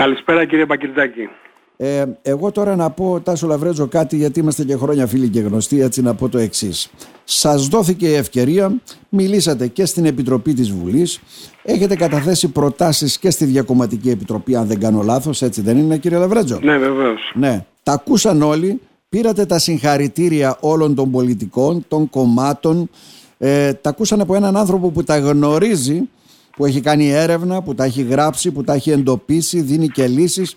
Καλησπέρα κύριε Πακυρτάκη. Ε, εγώ τώρα να πω, Τάσο Λαυρέντζο, κάτι γιατί είμαστε και χρόνια φίλοι και γνωστοί, έτσι να πω το εξής. Σας δόθηκε η ευκαιρία, μιλήσατε και στην Επιτροπή της Βουλής, έχετε καταθέσει προτάσεις και στη Διακομματική Επιτροπή, αν δεν κάνω λάθος, έτσι δεν είναι, κύριε Λαβρέτζο; Ναι, βεβαίως. Ναι, τα ακούσαν όλοι, πήρατε τα συγχαρητήρια όλων των πολιτικών, των κομμάτων, ε, τα ακούσαν από έναν άνθρωπο που τα γνωρίζει, που έχει κάνει έρευνα, που τα έχει γράψει, που τα έχει εντοπίσει, δίνει και λύσεις.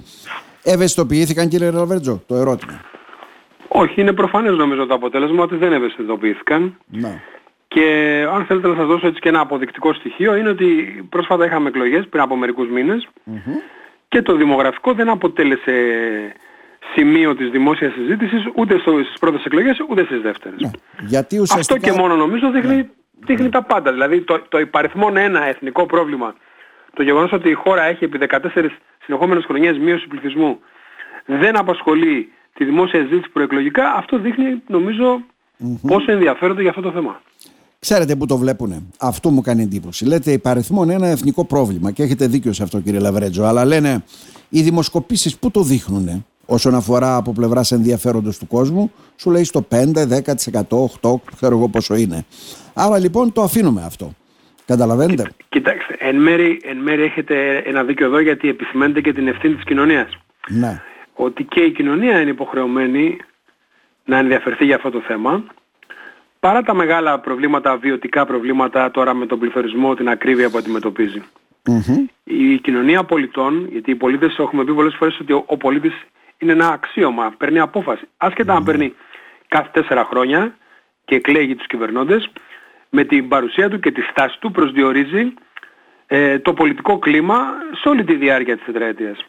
Ευαισθητοποιήθηκαν κύριε Ραβέρτζο, το ερώτημα; Όχι, είναι προφανές νομίζω το αποτέλεσμα ότι δεν ευαισθητοποιήθηκαν. Ναι. Και αν θέλετε να σας δώσω έτσι και ένα αποδεικτικό στοιχείο είναι ότι πρόσφατα είχαμε εκλογές πριν από μερικούς και το δημογραφικό δεν αποτέλεσε σημείο της δημόσιας συζήτησης ούτε στις πρώτες εκλογές ούτε στις δεύτερες. Ναι. Γιατί ουσιαστικά... Αυτό και μόνο νομίζω δείχνει, ναι. Δείχνει τα πάντα. Δηλαδή το, το υπαριθμόν ένα εθνικό πρόβλημα το γεγονός ότι η χώρα έχει επί 14 συνεχόμενες χρονιές μείωση πληθυσμού δεν απασχολεί τη δημόσια συζήτηση προεκλογικά, αυτό δείχνει νομίζω πόσο ενδιαφέρονται για αυτό το θέμα. Ξέρετε που το βλέπουνε. Αυτό μου κάνει εντύπωση. Λέτε υπαριθμόν ένα εθνικό πρόβλημα και έχετε δίκιο σε αυτό κύριε Λαβρέτζο. Αλλά λένε οι δημοσκοπήσεις που το δείχνουνε; Όσον αφορά από πλευράς ενδιαφέροντος του κόσμου, σου λέει στο 5, 10%, 8, ξέρω εγώ πόσο είναι. Άρα λοιπόν το αφήνουμε αυτό. Καταλαβαίνετε; Κοιτάξτε, εν μέρει, εν μέρει έχετε ένα δίκιο εδώ γιατί επισημαίνετε και την ευθύνη της κοινωνίας. Ναι. Ότι και η κοινωνία είναι υποχρεωμένη να ενδιαφερθεί για αυτό το θέμα. Παρά τα μεγάλα προβλήματα, βιωτικά προβλήματα τώρα με τον πληθωρισμό, την ακρίβεια που αντιμετωπίζει. Η κοινωνία πολιτών, γιατί οι πολίτες έχουμε πει πολλές φορές ότι ο, ο πολίτης είναι ένα αξίωμα, παίρνει απόφαση. Άσχετα αν παίρνει κάθε τέσσερα χρόνια και εκλέγει τους κυβερνώντες, με την παρουσία του και τη στάση του προσδιορίζει ε, το πολιτικό κλίμα σε όλη τη διάρκεια της τετραετίας.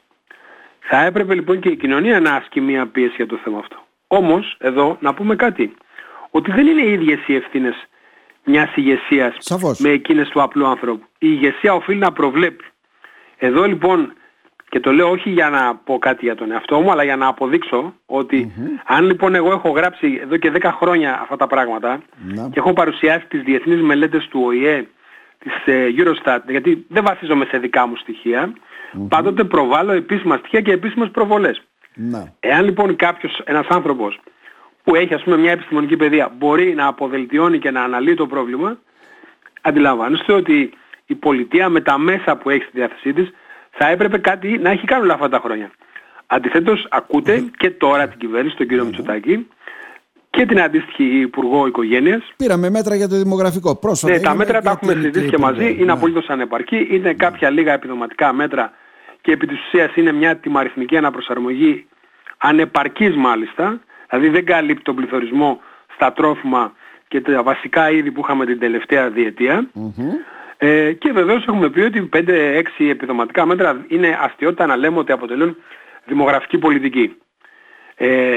Θα έπρεπε λοιπόν και η κοινωνία να ασκεί μια πίεση για το θέμα αυτό. Όμως, εδώ να πούμε κάτι, ότι δεν είναι οι ίδιες οι ευθύνες μιας ηγεσίας με εκείνες του απλού άνθρωπου. Η ηγεσία οφείλει να προβλέπει. Εδώ λοιπόν και το λέω όχι για να πω κάτι για τον εαυτό μου, αλλά για να αποδείξω αν λοιπόν εγώ έχω γράψει εδώ και 10 χρόνια αυτά τα πράγματα ναι. και έχω παρουσιάσει τις διεθνείς μελέτες του ΟΗΕ, της ε, Eurostat, γιατί δεν βασίζομαι σε δικά μου στοιχεία, πάντοτε προβάλλω επίσημα στοιχεία και επίσημες προβολές. Ναι. Εάν λοιπόν κάποιος, ένας άνθρωπος που έχει ας πούμε μια επιστημονική παιδεία μπορεί να αποβελτιώνει και να αναλύει το πρόβλημα, αντιλαμβάνεστε ότι η πολιτεία με τα μέσα που έχει στη διάθεσή της θα έπρεπε κάτι να έχει κάνει όλα αυτά τα χρόνια. Αντιθέτως ακούτε και τώρα την κυβέρνηση, τον κύριο Μητσοτάκη, και την αντίστοιχη Υπουργό Οικογένειας. Πήραμε μέτρα για το δημογραφικό. Πρόσφατα. Ναι, τα μέτρα τα έχουμε συζητήσει και μαζί. Είναι ναι. απολύτως ανεπαρκή. Είναι ναι. κάποια λίγα επιδοματικά μέτρα και επί της ουσίας είναι μια τιμαριθμική αναπροσαρμογή ανεπαρκής μάλιστα. Δηλαδή δεν καλύπτει τον πληθωρισμό στα τρόφιμα και τα βασικά είδη που είχαμε την τελευταία διετία. Ε, και βεβαίως έχουμε πει ότι 5-6 επιδοματικά μέτρα είναι αστείωτα να λέμε ότι αποτελούν δημογραφική πολιτική. Ε,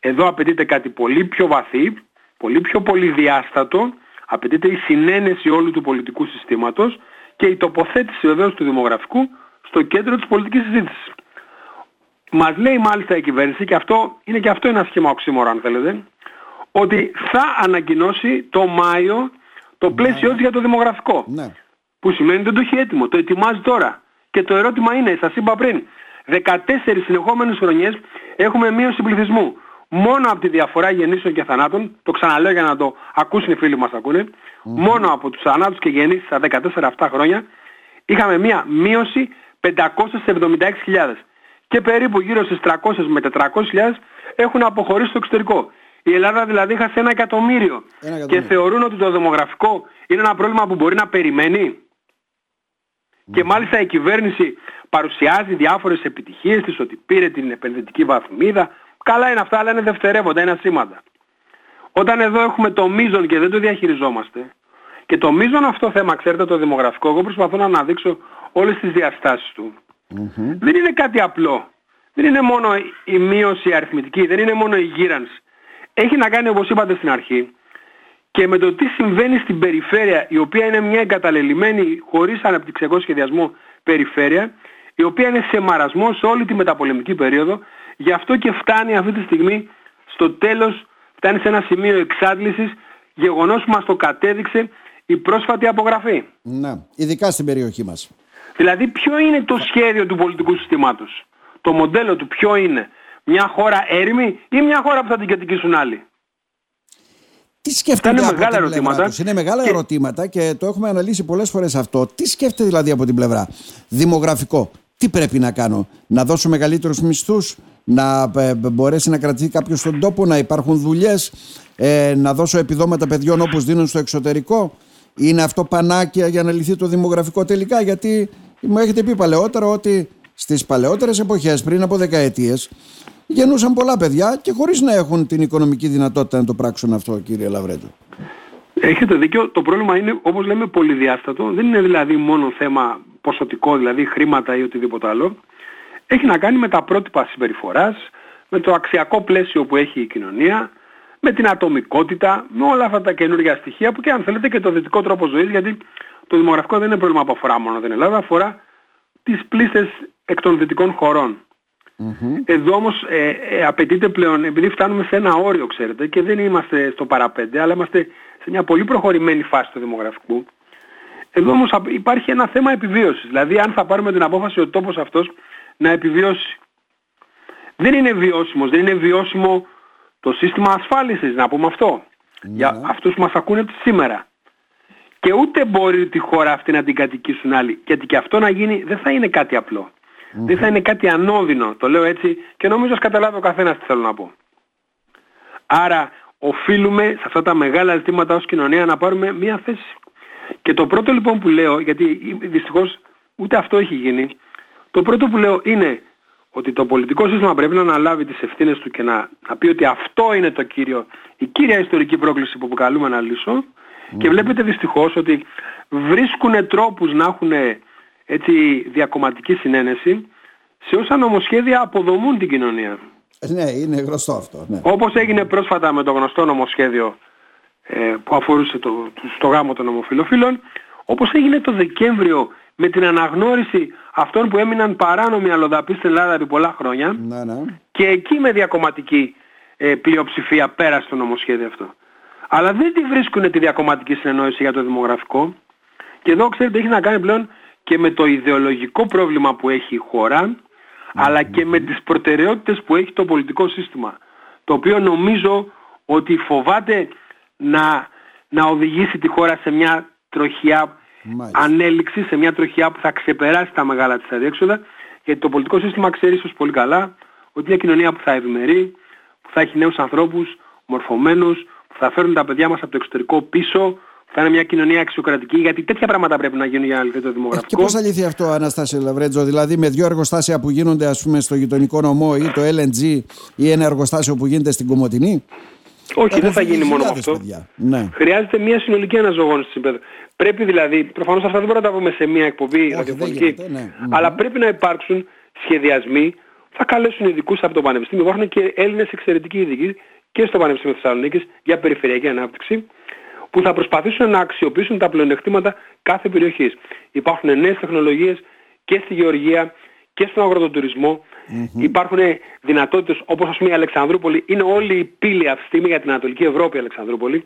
εδώ απαιτείται κάτι πολύ πιο βαθύ, πολύ πιο πολυδιάστατο, απαιτείται η συνένεση όλου του πολιτικού συστήματος και η τοποθέτηση βεβαίως του δημογραφικού στο κέντρο της πολιτικής συζήτησης. Μας λέει μάλιστα η κυβέρνηση και αυτό είναι και αυτό ένα σχήμα οξύμορο αν θέλετε, ότι θα ανακοινώσει το Μάιο το πλαίσιο ναι. για το δημογραφικό. Ναι. Που σημαίνει ότι δεν το έχει έτοιμο, το ετοιμάζει τώρα. Και το ερώτημα είναι, σας είπα πριν, 14 συνεχόμενες χρονιές έχουμε μείωση πληθυσμού. Μόνο από τη διαφορά γεννήσεων και θανάτων, το ξαναλέω για να το ακούσουν οι φίλοι μας ακούνε, μόνο από τους θανάτους και γεννήσεις στα 14 αυτά χρόνια, είχαμε μία μείωση 576.000. Και περίπου γύρω στις 300 με 400.000 έχουν αποχωρήσει στο εξωτερικό. Η Ελλάδα δηλαδή είχα σε ένα εκατομμύριο. Και θεωρούν ότι το δημογραφικό είναι ένα πρόβλημα που μπορεί να περιμένει. Και μάλιστα η κυβέρνηση παρουσιάζει διάφορες επιτυχίες της, ότι πήρε την επενδυτική βαθμίδα. Καλά είναι αυτά, αλλά είναι δευτερεύοντα, είναι σήματα. Όταν εδώ έχουμε το μείζον και δεν το διαχειριζόμαστε, και το μείζον αυτό θέμα, ξέρετε το δημογραφικό, εγώ προσπαθώ να αναδείξω όλες τις διαστάσεις του. Δεν είναι κάτι απλό. Δεν είναι μόνο η μείωση αριθμητική, δεν είναι μόνο η γύρανση έχει να κάνει όπως είπατε στην αρχή και με το τι συμβαίνει στην περιφέρεια η οποία είναι μια εγκαταλελειμμένη χωρίς αναπτυξιακό σχεδιασμό περιφέρεια η οποία είναι σε μαρασμό σε όλη τη μεταπολεμική περίοδο γι' αυτό και φτάνει αυτή τη στιγμή στο τέλος φτάνει σε ένα σημείο εξάντλησης γεγονός που μας το κατέδειξε η πρόσφατη απογραφή. Ναι, ειδικά στην περιοχή μας. Δηλαδή ποιο είναι το σχέδιο του πολιτικού συστήματος; Το μοντέλο του ποιο είναι; Μια χώρα έρημη ή μια χώρα που θα την κατοικήσουν άλλοι; Τι σκέφτεται είναι μεγάλα ερωτήματα. Είναι μεγάλα και... ερωτήματα και το έχουμε αναλύσει πολλές φορές αυτό. Τι σκέφτεται δηλαδή από την πλευρά; Δημογραφικό. Τι πρέπει να κάνω, να δώσω μεγαλύτερους μισθούς, να ε, μπορέσει να κρατηθεί κάποιος στον τόπο, να υπάρχουν δουλειές, ε, να δώσω επιδόματα παιδιών όπως δίνουν στο εξωτερικό; Είναι αυτό πανάκια για να λυθεί το δημογραφικό τελικά, γιατί μου έχετε πει παλαιότερα ότι στις παλαιότερες εποχές, πριν από δεκαετίες, γεννούσαν πολλά παιδιά και χωρίς να έχουν την οικονομική δυνατότητα να το πράξουν αυτό, κύριε Λαβρέτο. Έχετε δίκιο. Το πρόβλημα είναι, όπως λέμε, πολυδιάστατο. Δεν είναι δηλαδή μόνο θέμα ποσοτικό, δηλαδή χρήματα ή οτιδήποτε άλλο. Έχει να κάνει με τα πρότυπα συμπεριφοράς, με το αξιακό πλαίσιο που έχει η κοινωνία, με την ατομικότητα, με όλα αυτά τα καινούργια στοιχεία που και αν θέλετε και το δυτικό τρόπο ζωής, γιατί το δημογραφικό δεν είναι πρόβλημα που αφορά μόνο την Ελλάδα, αφορά τις πλήστες εκ των δυτικών χωρών. Εδώ όμως ε, ε, απαιτείται πλέον, επειδή φτάνουμε σε ένα όριο ξέρετε και δεν είμαστε στο παραπέντε, αλλά είμαστε σε μια πολύ προχωρημένη φάση του δημογραφικού, εδώ όμως υπάρχει ένα θέμα επιβίωσης. Δηλαδή αν θα πάρουμε την απόφαση ο τόπος αυτός να επιβιώσει. Δεν είναι βιώσιμος, δεν είναι βιώσιμο το σύστημα ασφάλισης, να πούμε αυτό. Για ναι. αυτούς που μας ακούνε σήμερα. Και ούτε μπορεί τη χώρα αυτή να την κατοικήσουν άλλοι. Γιατί και αυτό να γίνει δεν θα είναι κάτι Δεν θα είναι κάτι ανώδυνο. Το λέω έτσι και νομίζω ότι καταλάβει ο καθένας τι θέλω να πω. Άρα οφείλουμε σε αυτά τα μεγάλα ζητήματα ως κοινωνία να πάρουμε μία θέση. Και το πρώτο λοιπόν που λέω, γιατί δυστυχώς ούτε αυτό έχει γίνει, το πρώτο που λέω είναι ότι το πολιτικό σύστημα πρέπει να αναλάβει τις ευθύνες του και να, να πει ότι αυτό είναι το κύριο, η κύρια ιστορική πρόκληση που αποκαλούμε να λύσω και βλέπετε δυστυχώς ότι βρίσκουν τρόπους να έχουν έτσι διακομματική συνένεση σε όσα νομοσχέδια αποδομούν την κοινωνία. Ναι, είναι γνωστό αυτό. Ναι. Όπως έγινε πρόσφατα με το γνωστό νομοσχέδιο ε, που αφορούσε το, στο γάμο των ομοφιλοφίλων, όπως έγινε το Δεκέμβριο με την αναγνώριση αυτών που έμειναν παράνομοι αλλοδαποί στην Ελλάδα επί πολλά χρόνια ναι, ναι. και εκεί με διακομματική ε, πλειοψηφία πέρασε το νομοσχέδιο αυτό. Αλλά δεν τη βρίσκουν τη διακομματική συνεννόηση για το δημογραφικό και εδώ ξέρετε έχει να κάνει πλέον και με το ιδεολογικό πρόβλημα που έχει η χώρα αλλά και με τις προτεραιότητες που έχει το πολιτικό σύστημα το οποίο νομίζω ότι φοβάται να, να οδηγήσει τη χώρα σε μια τροχιά ανέλυξη, σε μια τροχιά που θα ξεπεράσει τα μεγάλα της αδιέξοδα. Γιατί το πολιτικό σύστημα ξέρει ίσως πολύ καλά ότι μια κοινωνία που θα ευημερεί, που θα έχει νέους ανθρώπους, μορφωμένους, που θα φέρουν τα παιδιά μας από το εξωτερικό πίσω, θα είναι μια κοινωνία αξιοκρατική, γιατί τέτοια πράγματα πρέπει να γίνουν για να λυθεί το δημογραφικό. Και πώς θα λυθεί αυτό, Αναστάσιο Λαβρέτζο, δηλαδή με δύο εργοστάσια που γίνονται ας πούμε στο γειτονικό νομό ή το LNG ή ένα εργοστάσιο που γίνεται στην Κομωτινή; Όχι, δεν θα γίνει μόνο αυτό. Ναι. Χρειάζεται μια συνολική αναζωγόνηση της Πρέπει δηλαδή, προφανώς αυτά δεν μπορούμε να τα πούμε σε μια εκπομπή ραδιοφωνική, ναι. αλλά πρέπει να υπάρξουν σχεδιασμοί, θα καλέσουν ειδικούς από το Πανεπιστήμιο, υπάρχουν και Έλληνες εξαιρετικοί ειδικοί και στο Πανεπιστήμιο Θεσσαλονίκης για περιφερειακή ανάπτυξη, που θα προσπαθήσουν να αξιοποιήσουν τα πλεονεκτήματα κάθε περιοχής. Υπάρχουν νέες τεχνολογίες και στη γεωργία και στον αγροτοτουρισμό. Υπάρχουν δυνατότητες όπως ας πούμε η Αλεξανδρούπολη, είναι όλη η πύλη αυτή τη στιγμή για την Ανατολική Ευρώπη η Αλεξανδρούπολη.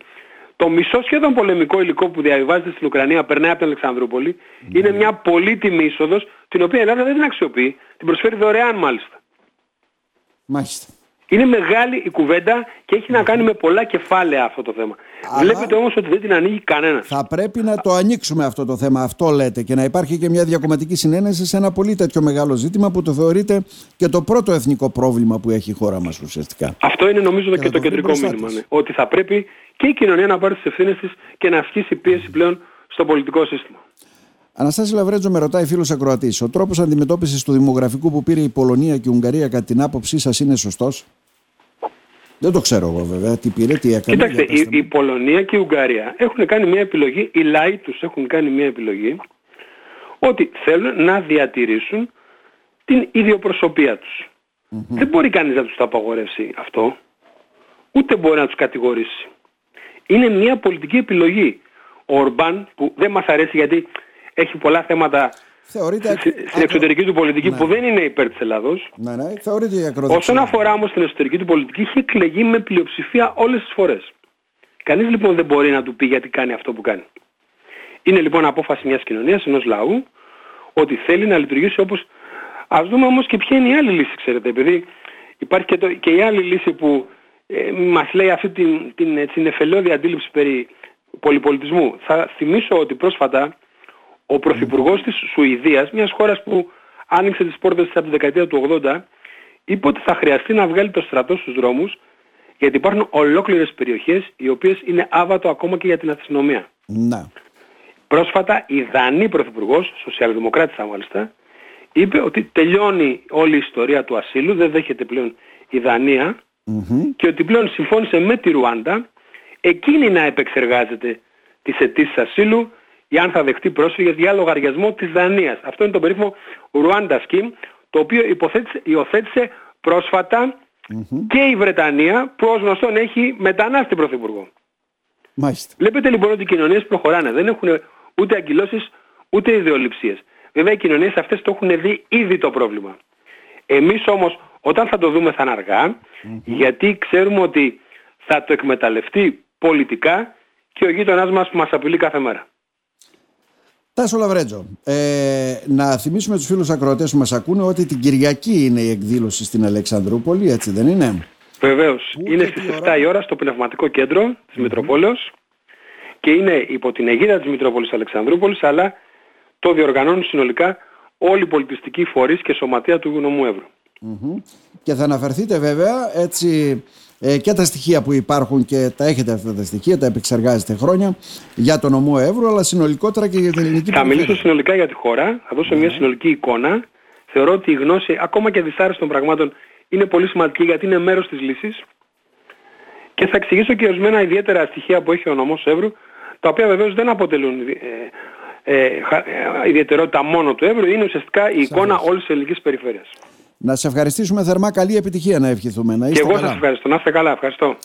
Το μισό σχεδόν πολεμικό υλικό που διαβιβάζεται στην Ουκρανία περνάει από την Αλεξανδρούπολη. Είναι μια πολύτιμη είσοδος την οποία η Ελλάδα δεν την αξιοποιεί. Την προσφέρει δωρεάν μάλιστα. Μάλιστα. Είναι μεγάλη η κουβέντα και έχει να κάνει με πολλά κεφάλαια αυτό το θέμα. Αλλά Βλέπετε όμως ότι δεν την ανοίγει κανένας. Θα πρέπει να το ανοίξουμε αυτό το θέμα, αυτό λέτε, και να υπάρχει και μια διακομματική συνένεση σε ένα πολύ τέτοιο μεγάλο ζήτημα που το θεωρείτε και το πρώτο εθνικό πρόβλημα που έχει η χώρα μας ουσιαστικά. Αυτό είναι νομίζω και, και το, κεντρικό μήνυμα. Ναι. Ότι θα πρέπει και η κοινωνία να πάρει τις ευθύνες της και να ασκήσει πίεση πλέον στο πολιτικό σύστημα. Αναστάσης Λαβρέτζο με ρωτάει φίλος Ακροατής. Ο τρόπος αντιμετώπισης του δημογραφικού που πήρε η Πολωνία και η Ουγγαρία, κατά την άποψή σας, είναι σωστός; Δεν το ξέρω εγώ βέβαια. Τι πήρε, τι έκανε. Κοιτάξτε, η, η, Πολωνία και η Ουγγαρία έχουν κάνει μια επιλογή, οι λαοί τους έχουν κάνει μια επιλογή ότι θέλουν να διατηρήσουν την ιδιοπροσωπία τους. Δεν μπορεί κανείς να τους το απαγορεύσει αυτό, ούτε μπορεί να τους κατηγορήσει. Είναι μια πολιτική επιλογή. Ο Ορμπάν που δεν μας αρέσει γιατί έχει πολλά θέματα Θεωρείται... στην εξωτερική του πολιτική ναι. που δεν είναι υπέρ της Ελλάδος. Ναι, ναι, θεωρείται Όσον αφορά όμως την εσωτερική του πολιτική, έχει εκλεγεί με πλειοψηφία όλες τις φορές. Κανείς λοιπόν δεν μπορεί να του πει γιατί κάνει αυτό που κάνει. Είναι λοιπόν απόφαση μιας κοινωνίας, ενός λαού, ο ότι θέλει να λειτουργήσει όπως... Ας δούμε όμως και ποια είναι η άλλη λύση, ξέρετε, επειδή υπάρχει και, το, και η άλλη λύση που ε, μας λέει αυτή την, την, την εφελώδη αντίληψη περί πολυπολιτισμού. Θα θυμίσω ότι πρόσφατα ο Πρωθυπουργός της Σουηδίας, μιας χώρας που άνοιξε τις πόρτες της από τη δεκαετία του 80, είπε ότι θα χρειαστεί να βγάλει το στρατό στους δρόμους γιατί υπάρχουν ολόκληρες περιοχές οι οποίες είναι άβατο ακόμα και για την αστυνομία. Να. Πρόσφατα η Δανή Πρωθυπουργός, σοσιαλδημοκράτησα μάλιστα, είπε ότι τελειώνει όλη η ιστορία του ασύλου, δεν δέχεται πλέον η δανια και ότι πλέον συμφώνησε με τη Ρουάντα εκείνη να επεξεργάζεται τις αιτήσεις ασύλου ή αν θα δεχτεί πρόσφυγες για λογαριασμό της Δανίας. Αυτό είναι το περίφημο Rwanda Scheme, το οποίο υιοθέτησε πρόσφατα και η Βρετανία που ως γνωστόν έχει μετανάστη πρωθυπουργό. Μάλιστα. Βλέπετε λοιπόν ότι οι κοινωνίες προχωράνε. Δεν έχουν ούτε αγκυλώσεις ούτε ιδεολειψίες. Βέβαια οι κοινωνίες αυτές το έχουν δει ήδη το πρόβλημα. Εμείς όμως όταν θα το δούμε θα είναι αργά γιατί ξέρουμε ότι θα το εκμεταλλευτεί πολιτικά και ο γείτονάς μας που μας απειλεί κάθε μέρα. Τάσο Λαβρέτζο, ε, να θυμίσουμε τους φίλους ακροατές που μας ακούνε ότι την Κυριακή είναι η εκδήλωση στην Αλεξανδρούπολη, έτσι δεν είναι; Βεβαίως. είναι στις 7 η ώρα; στο Πνευματικό Κέντρο της mm Μητροπόλεως και είναι υπό την αιγύδα της Μητροπόλης Αλεξανδρούπολης αλλά το διοργανώνουν συνολικά όλοι οι πολιτιστικοί φορείς και σωματεία του Νομού Εύρου. Και θα αναφερθείτε βέβαια έτσι ε, και τα στοιχεία που υπάρχουν και τα έχετε αυτά τα στοιχεία, τα επεξεργάζετε χρόνια για τον νομό Εύρου, αλλά συνολικότερα και για την ελληνική Θα μιλήσω συνολικά για τη χώρα, θα δώσω μια συνολική εικόνα. Θεωρώ ότι η γνώση ακόμα και δυσάρεστων πραγμάτων είναι πολύ σημαντική γιατί είναι μέρος της λύσης. Και θα εξηγήσω και ορισμένα ιδιαίτερα στοιχεία που έχει ο νομός Εύρου, τα οποία βεβαίως δεν αποτελούν ε, ε, ε ιδιαιτερότητα μόνο του Εύρου, είναι ουσιαστικά η εικόνα όλης της ελληνικής περιφέρειας. Να σε ευχαριστήσουμε θερμά. Καλή επιτυχία να ευχηθούμε. Να είστε και εγώ σας ευχαριστώ. Να είστε καλά. Ευχαριστώ.